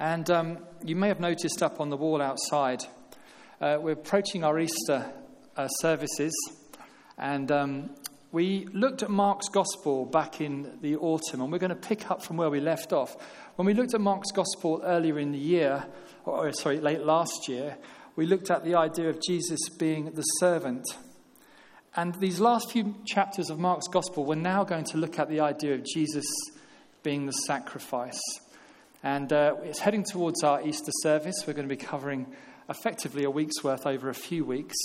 And um, you may have noticed up on the wall outside, uh, we're approaching our Easter uh, services. And um, we looked at Mark's Gospel back in the autumn, and we're going to pick up from where we left off. When we looked at Mark's Gospel earlier in the year, or sorry, late last year, we looked at the idea of Jesus being the servant. And these last few chapters of Mark's Gospel, we're now going to look at the idea of Jesus being the sacrifice. And uh, it's heading towards our Easter service. We're going to be covering effectively a week's worth over a few weeks.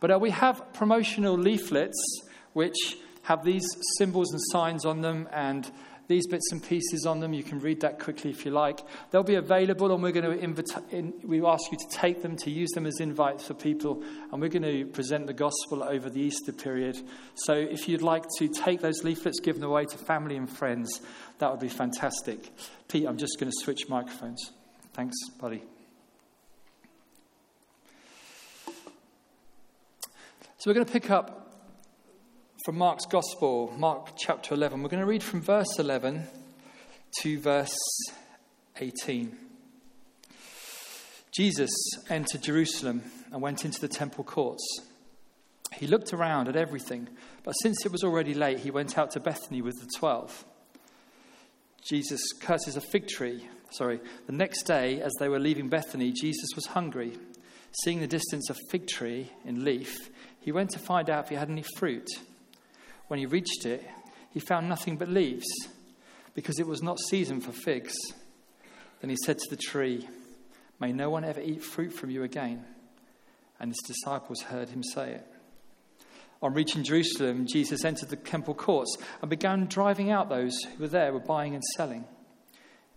But uh, we have promotional leaflets which have these symbols and signs on them and these bits and pieces on them. You can read that quickly if you like. They'll be available, and we're going to invite, in, we ask you to take them, to use them as invites for people, and we're going to present the gospel over the Easter period. So if you'd like to take those leaflets, give them away to family and friends, that would be fantastic. Pete, I'm just going to switch microphones. Thanks, buddy. So we're going to pick up from Mark's Gospel, Mark chapter 11. We're going to read from verse 11 to verse 18. Jesus entered Jerusalem and went into the temple courts. He looked around at everything, but since it was already late, he went out to Bethany with the twelve. Jesus curses a fig tree. Sorry, the next day, as they were leaving Bethany, Jesus was hungry. Seeing the distance of fig tree in leaf, he went to find out if he had any fruit. When he reached it, he found nothing but leaves, because it was not season for figs. Then he said to the tree, May no one ever eat fruit from you again. And his disciples heard him say it. On reaching Jerusalem, Jesus entered the temple courts and began driving out those who were there, were buying and selling.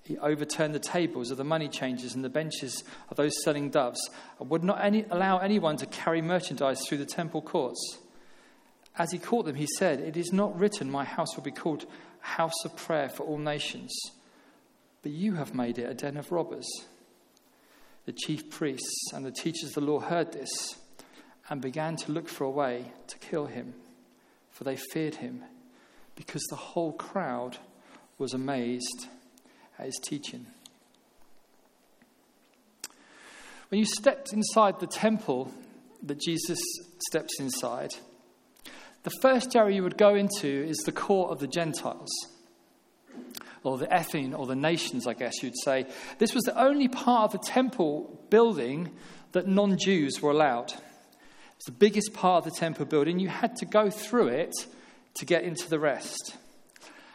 He overturned the tables of the money changers and the benches of those selling doves, and would not any, allow anyone to carry merchandise through the temple courts. As he caught them, he said, It is not written, My house will be called a house of prayer for all nations, but you have made it a den of robbers. The chief priests and the teachers of the law heard this and began to look for a way to kill him, for they feared him, because the whole crowd was amazed at his teaching. When you stepped inside the temple that Jesus steps inside, the first area you would go into is the court of the Gentiles, or the Ethne, or the nations, I guess you'd say. This was the only part of the temple building that non Jews were allowed. It's the biggest part of the temple building. You had to go through it to get into the rest.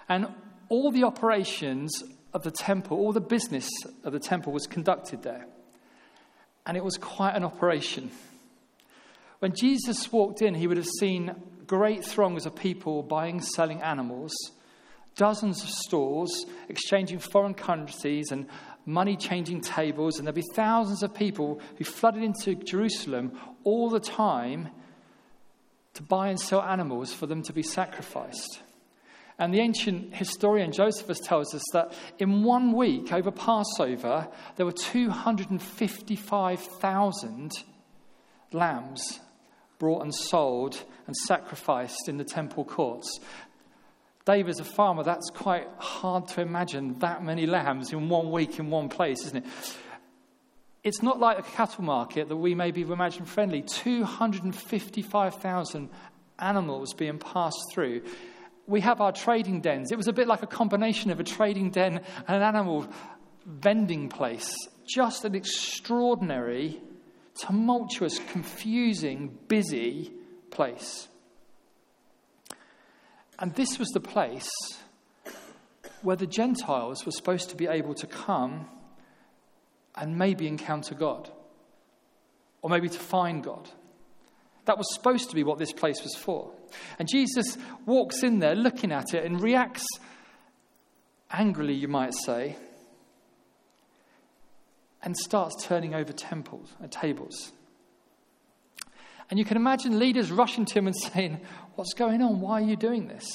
And all the operations of the temple, all the business of the temple was conducted there. And it was quite an operation. When Jesus walked in, he would have seen great throngs of people buying, selling animals, dozens of stores exchanging foreign currencies and money changing tables, and there'd be thousands of people who flooded into Jerusalem all the time to buy and sell animals for them to be sacrificed. And the ancient historian Josephus tells us that in one week over Passover, there were 255,000 lambs brought and sold and sacrificed in the temple courts. Dave, as a farmer, that's quite hard to imagine that many lambs in one week in one place, isn't it? It's not like a cattle market that we maybe imagine friendly. 255,000 animals being passed through. We have our trading dens. It was a bit like a combination of a trading den and an animal vending place. Just an extraordinary tumultuous, confusing, busy place. And this was the place where the Gentiles were supposed to be able to come and maybe encounter God, or maybe to find God. That was supposed to be what this place was for. And Jesus walks in there looking at it and reacts angrily, you might say, and starts turning over temples, uh, tables. And you can imagine leaders rushing to him and saying, What's going on? Why are you doing this?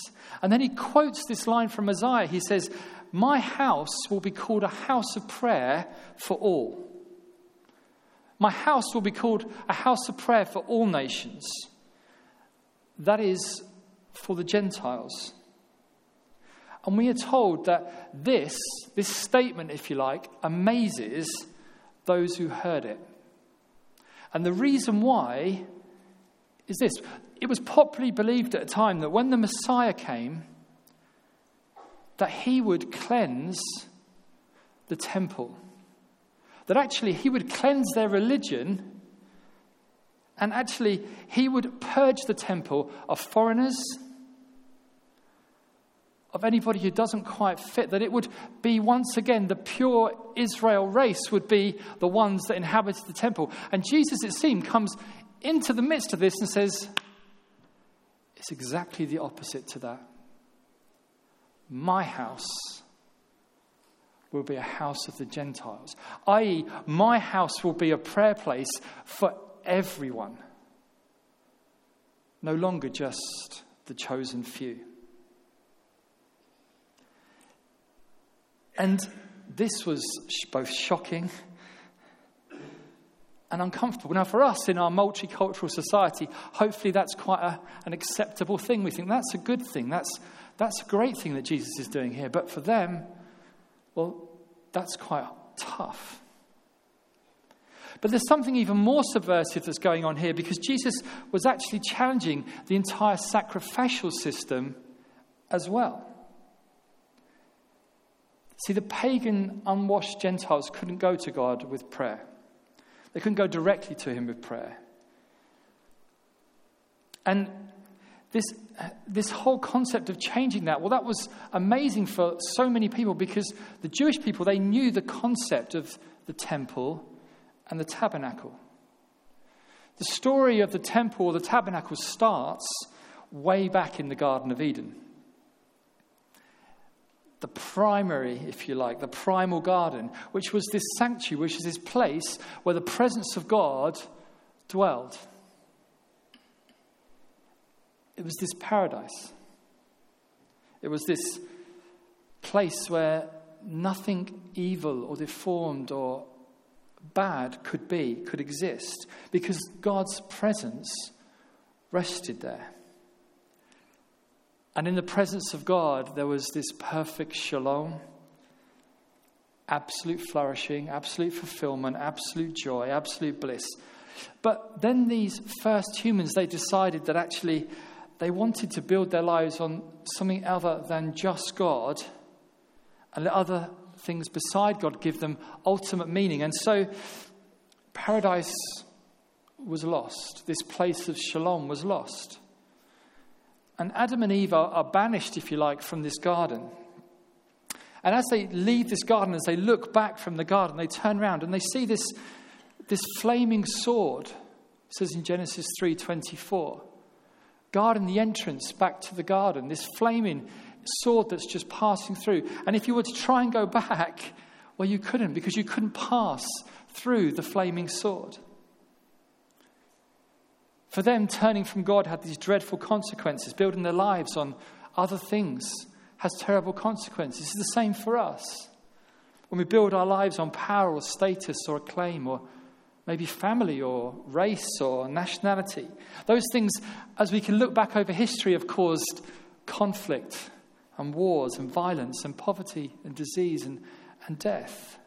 And then he quotes this line from Isaiah. He says, My house will be called a house of prayer for all. My house will be called a house of prayer for all nations. That is for the Gentiles. And we are told that this, this statement, if you like, amazes those who heard it. And the reason why is this it was popularly believed at a time that when the Messiah came, that he would cleanse the temple. That actually he would cleanse their religion and actually he would purge the temple of foreigners, of anybody who doesn't quite fit, that it would be once again the pure Israel race would be the ones that inhabited the temple. And Jesus, it seemed, comes into the midst of this and says, It's exactly the opposite to that. My house will be a house of the Gentiles, i.e., my house will be a prayer place for everyone, no longer just the chosen few. And this was both shocking and uncomfortable. Now, for us in our multicultural society, hopefully that's quite a, an acceptable thing. We think that's a good thing. That's, that's a great thing that Jesus is doing here. But for them, well, that's quite tough. But there's something even more subversive that's going on here because Jesus was actually challenging the entire sacrificial system as well. See, the pagan, unwashed Gentiles couldn't go to God with prayer, they couldn't go directly to Him with prayer. And this, this whole concept of changing that, well, that was amazing for so many people because the Jewish people, they knew the concept of the temple and the tabernacle. The story of the temple or the tabernacle starts way back in the Garden of Eden the primary, if you like, the primal garden, which was this sanctuary, which is this place where the presence of God dwelled. It was this paradise. It was this place where nothing evil or deformed or bad could be, could exist, because God's presence rested there. And in the presence of God, there was this perfect shalom, absolute flourishing, absolute fulfillment, absolute joy, absolute bliss. But then these first humans, they decided that actually they wanted to build their lives on something other than just God and let other things beside God give them ultimate meaning. And so paradise was lost. This place of shalom was lost. And Adam and Eve are, are banished, if you like, from this garden. And as they leave this garden, as they look back from the garden, they turn around and they see this, this flaming sword. It says in Genesis 3:24, guarding the entrance back to the garden. This flaming sword that's just passing through. And if you were to try and go back, well, you couldn't because you couldn't pass through the flaming sword. For them, turning from God had these dreadful consequences. Building their lives on other things has terrible consequences. It's the same for us. When we build our lives on power or status or acclaim or maybe family or race or nationality, those things, as we can look back over history, have caused conflict and wars and violence and poverty and disease and, and death.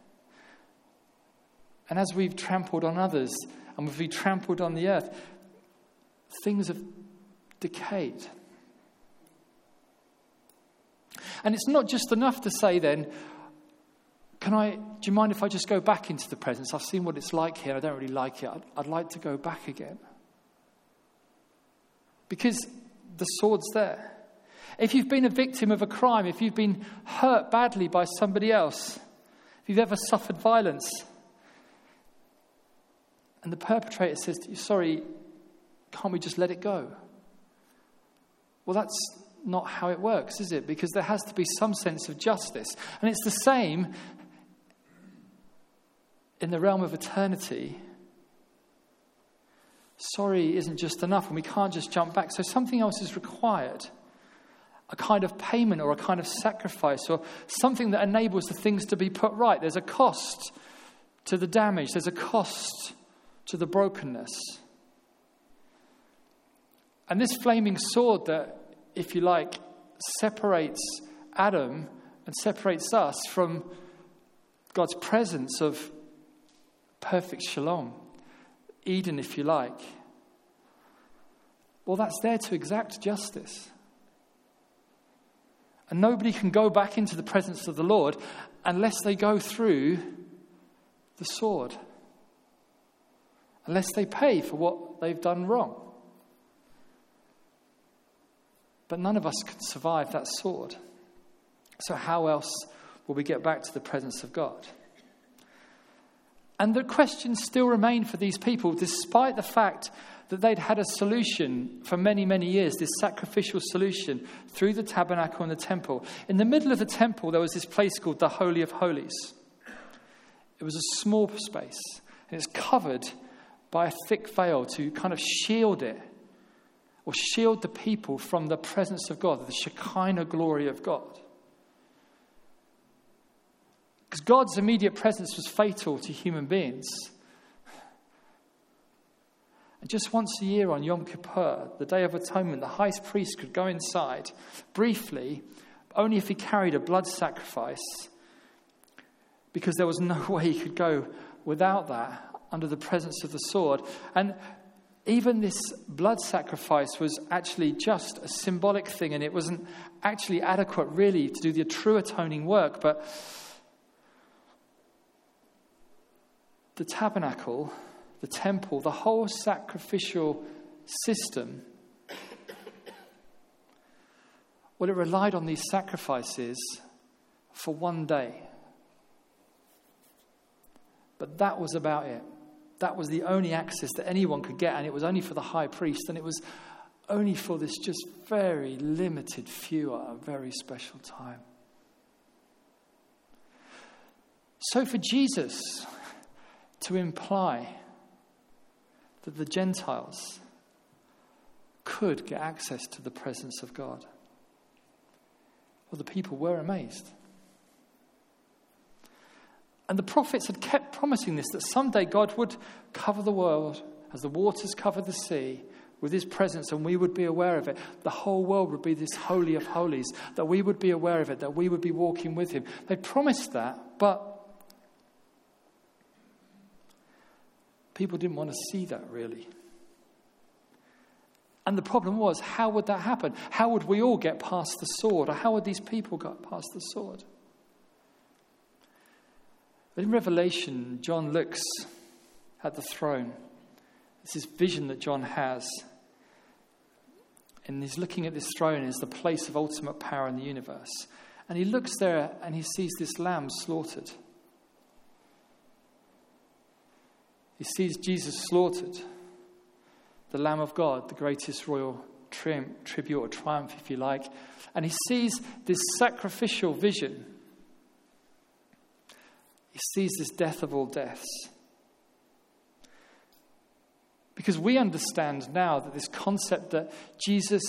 And as we've trampled on others and we've trampled on the earth, things have decayed. And it's not just enough to say then, can I, do you mind if I just go back into the presence? I've seen what it's like here. I don't really like it. I'd, I'd like to go back again. Because the sword's there. If you've been a victim of a crime, if you've been hurt badly by somebody else, if you've ever suffered violence, and the perpetrator says to you, Sorry, can't we just let it go? Well, that's not how it works, is it? Because there has to be some sense of justice. And it's the same in the realm of eternity. Sorry isn't just enough, and we can't just jump back. So something else is required a kind of payment or a kind of sacrifice or something that enables the things to be put right. There's a cost to the damage, there's a cost to the brokenness. And this flaming sword that, if you like, separates Adam and separates us from God's presence of perfect shalom, Eden, if you like. Well, that's there to exact justice. And nobody can go back into the presence of the Lord unless they go through the sword, unless they pay for what they've done wrong. But none of us can survive that sword. So, how else will we get back to the presence of God? And the questions still remain for these people, despite the fact that they'd had a solution for many, many years, this sacrificial solution through the tabernacle and the temple. In the middle of the temple, there was this place called the Holy of Holies. It was a small space, and it's covered by a thick veil to kind of shield it or shield the people from the presence of God, the Shekinah glory of God. Because God's immediate presence was fatal to human beings. And just once a year on Yom Kippur, the Day of Atonement, the high priest could go inside briefly, only if he carried a blood sacrifice, because there was no way he could go without that under the presence of the sword. And even this blood sacrifice was actually just a symbolic thing, and it wasn't actually adequate, really, to do the true atoning work. But the tabernacle, the temple, the whole sacrificial system, well, it relied on these sacrifices for one day. But that was about it. That was the only access that anyone could get, and it was only for the high priest, and it was only for this just very limited few at a very special time. So, for Jesus, to imply that the Gentiles could get access to the presence of God. Well, the people were amazed. And the prophets had kept promising this that someday God would cover the world as the waters cover the sea with his presence and we would be aware of it. The whole world would be this holy of holies, that we would be aware of it, that we would be walking with him. They promised that, but People didn't want to see that really. And the problem was, how would that happen? How would we all get past the sword? Or how would these people get past the sword? But in Revelation, John looks at the throne. It's this vision that John has. And he's looking at this throne as the place of ultimate power in the universe. And he looks there and he sees this lamb slaughtered. He sees Jesus slaughtered, the Lamb of God, the greatest royal tri- tribute or triumph, if you like. And he sees this sacrificial vision. He sees this death of all deaths. Because we understand now that this concept that Jesus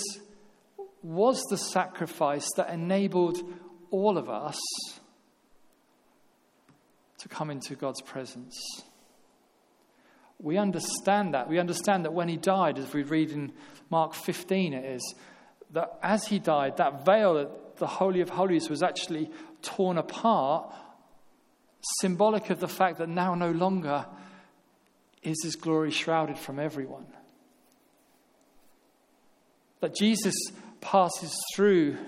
was the sacrifice that enabled all of us to come into God's presence we understand that. We understand that when he died, as we read in Mark 15, it is, that as he died, that veil at the Holy of Holies was actually torn apart, symbolic of the fact that now no longer is his glory shrouded from everyone. That Jesus passes through,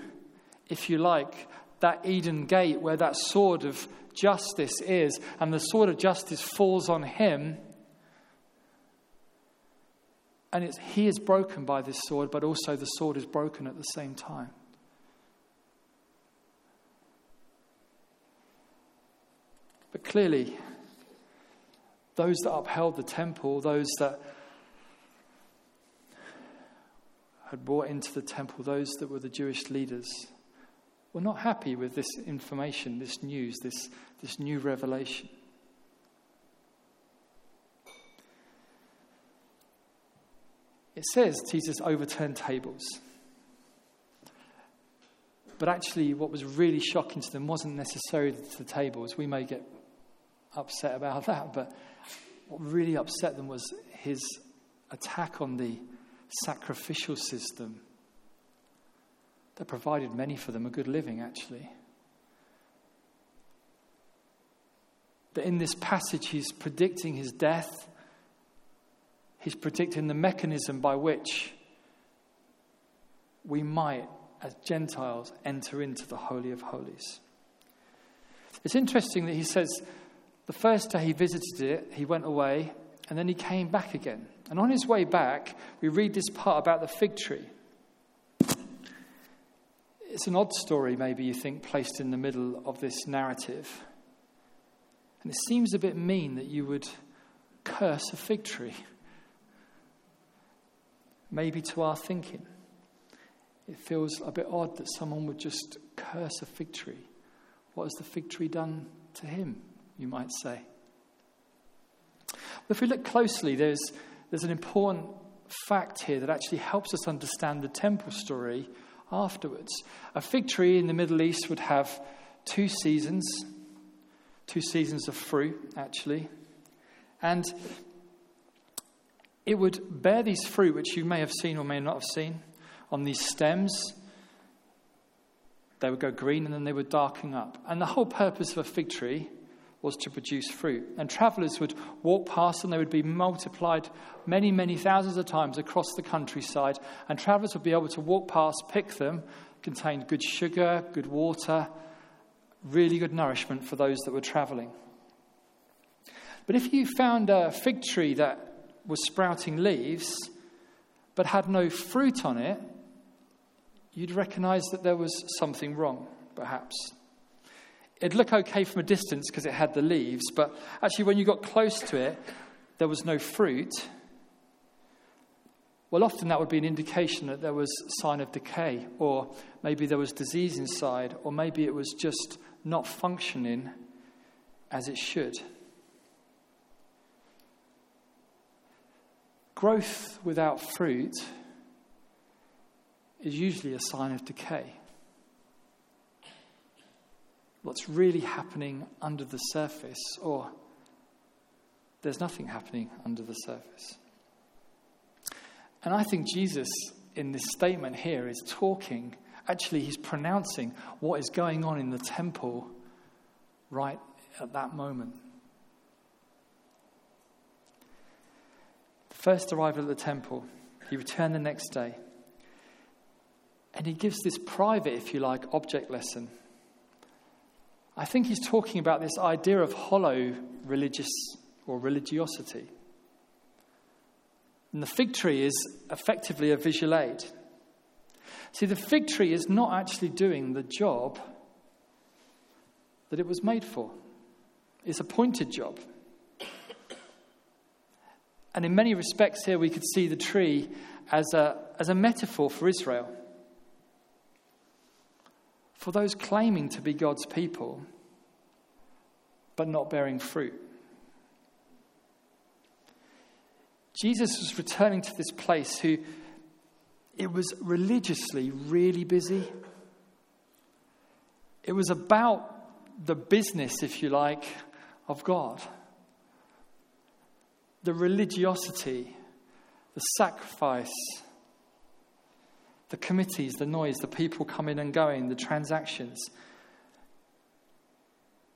if you like, that Eden gate where that sword of justice is, and the sword of justice falls on him and it's, he is broken by this sword, but also the sword is broken at the same time. But clearly, those that upheld the temple, those that had brought into the temple, those that were the Jewish leaders, were not happy with this information, this news, this, this new revelation. It says Jesus overturned tables. But actually, what was really shocking to them wasn't necessarily the tables. We may get upset about that, but what really upset them was his attack on the sacrificial system that provided many for them a good living, actually. That in this passage, he's predicting his death, he's predicting the mechanism by which we might, as Gentiles, enter into the Holy of Holies. It's interesting that he says the first day he visited it, he went away, and then he came back again. And on his way back, we read this part about the fig tree. It's an odd story, maybe you think, placed in the middle of this narrative. And it seems a bit mean that you would curse a fig tree. Maybe to our thinking, it feels a bit odd that someone would just curse a fig tree. What has the fig tree done to him, you might say? But if we look closely, there's, there's an important fact here that actually helps us understand the temple story afterwards. A fig tree in the Middle East would have two seasons, two seasons of fruit, actually. And it would bear these fruit, which you may have seen or may not have seen, on these stems. They would go green and then they would darken up. And the whole purpose of a fig tree was to produce fruit. And travelers would walk past and they would be multiplied many, many thousands of times across the countryside. And travelers would be able to walk past, pick them, contained good sugar, good water, really good nourishment for those that were traveling. But if you found a fig tree that was sprouting leaves but had no fruit on it, you'd recognize that there was something wrong, perhaps. It'd look okay from a distance because it had the leaves, but actually, when you got close to it, there was no fruit. Well, often that would be an indication that there was sign of decay, or maybe there was disease inside, or maybe it was just not functioning as it should. Growth without fruit is usually a sign of decay what's really happening under the surface, or there's nothing happening under the surface. And I think Jesus, in this statement here, is talking, actually, he's pronouncing what is going on in the temple right at that moment. First arrival at the temple, he returned the next day. And he gives this private, if you like, object lesson I think he's talking about this idea of hollow religious or religiosity. And the fig tree is effectively a visual aid. See, the fig tree is not actually doing the job that it was made for, it's a pointed job. And in many respects, here we could see the tree as a, as a metaphor for Israel for those claiming to be God's people but not bearing fruit. Jesus was returning to this place who it was religiously really busy. It was about the business, if you like, of God. The religiosity, the sacrifice, the committees, the noise, the people coming and going, the transactions.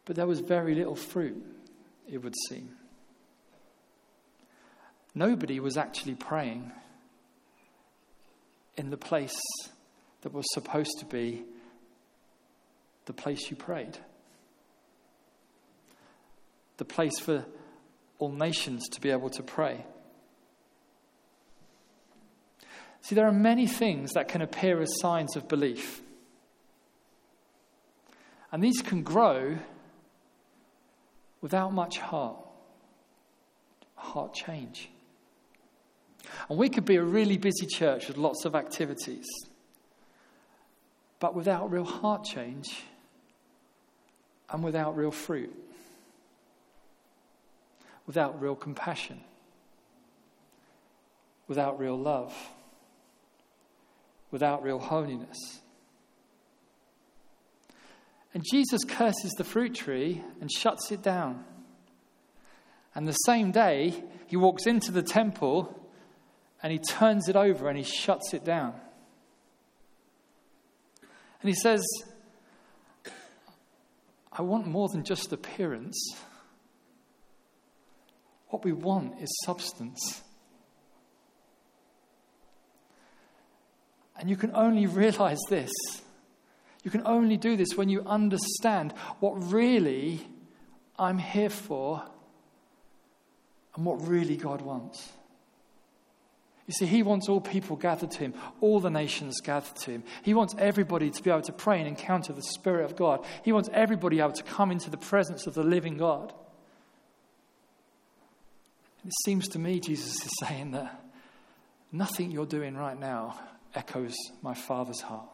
But there was very little fruit, it would seem. Nobody was actually praying in the place that was supposed to be the place you prayed, the place for all nations to be able to pray. See, there are many things that can appear as signs of belief. And these can grow without much heart, heart change. And we could be a really busy church with lots of activities, but without real heart change and without real fruit, without real compassion, without real love without real holiness. And Jesus curses the fruit tree and shuts it down. And the same day, he walks into the temple and he turns it over and he shuts it down. And he says, I want more than just appearance. What we want is substance. And you can only realize this. You can only do this when you understand what really I'm here for and what really God wants. You see, He wants all people gathered to Him, all the nations gathered to Him. He wants everybody to be able to pray and encounter the Spirit of God. He wants everybody able to come into the presence of the living God. It seems to me Jesus is saying that nothing you're doing right now echoes my Father's heart.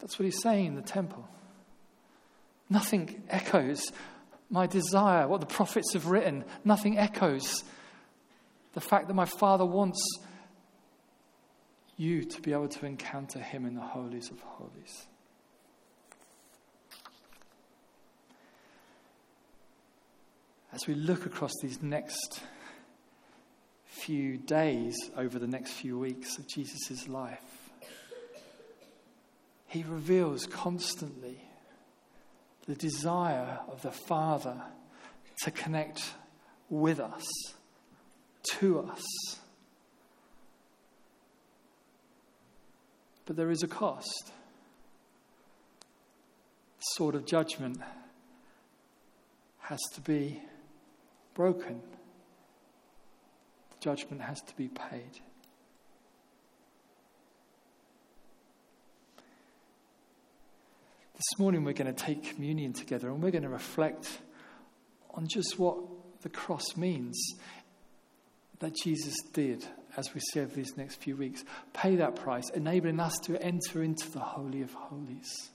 That's what He's saying in the temple. Nothing echoes my desire, what the prophets have written. Nothing echoes the fact that my Father wants you to be able to encounter Him in the holies of holies. As we look across these next few days, over the next few weeks of Jesus' life, He reveals constantly the desire of the Father to connect with us, to us. But there is a cost. The sword of judgment has to be broken, the judgment has to be paid. This morning we're going to take communion together and we're going to reflect on just what the cross means that Jesus did as we see over these next few weeks. Pay that price, enabling us to enter into the Holy of Holies.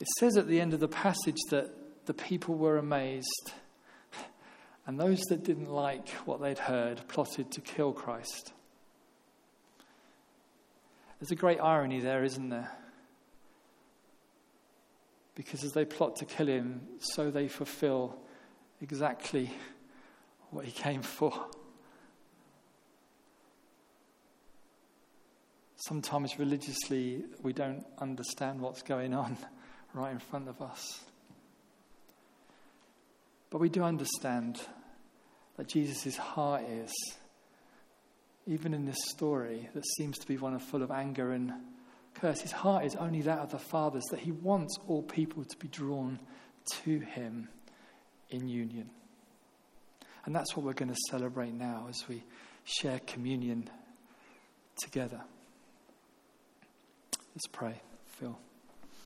It says at the end of the passage that the people were amazed, and those that didn't like what they'd heard plotted to kill Christ. There's a great irony there, isn't there? Because as they plot to kill him, so they fulfill exactly what he came for. Sometimes religiously, we don't understand what's going on right in front of us. But we do understand that Jesus' heart is even in this story that seems to be one full of anger and curse, his heart is only that of the Father's, that he wants all people to be drawn to him in union. And that's what we're going to celebrate now as we share communion together. Let's pray. Phil.